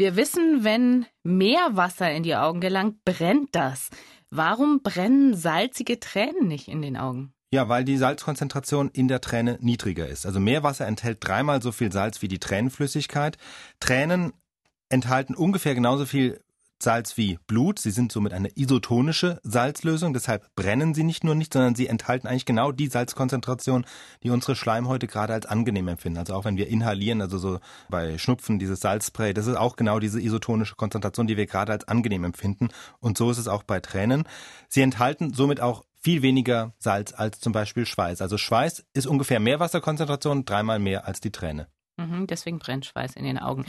Wir wissen, wenn mehr Wasser in die Augen gelangt, brennt das. Warum brennen salzige Tränen nicht in den Augen? Ja, weil die Salzkonzentration in der Träne niedriger ist. Also Meerwasser enthält dreimal so viel Salz wie die Tränenflüssigkeit. Tränen enthalten ungefähr genauso viel Salz wie Blut. Sie sind somit eine isotonische Salzlösung, deshalb brennen sie nicht nur nicht, sondern sie enthalten eigentlich genau die Salzkonzentration, die unsere Schleimhäute gerade als angenehm empfinden. Also auch wenn wir inhalieren, also so bei Schnupfen dieses Salzspray, das ist auch genau diese isotonische Konzentration, die wir gerade als angenehm empfinden. Und so ist es auch bei Tränen. Sie enthalten somit auch viel weniger Salz als zum Beispiel Schweiß. Also Schweiß ist ungefähr Meerwasserkonzentration, dreimal mehr als die Träne. Mhm, deswegen brennt Schweiß in den Augen.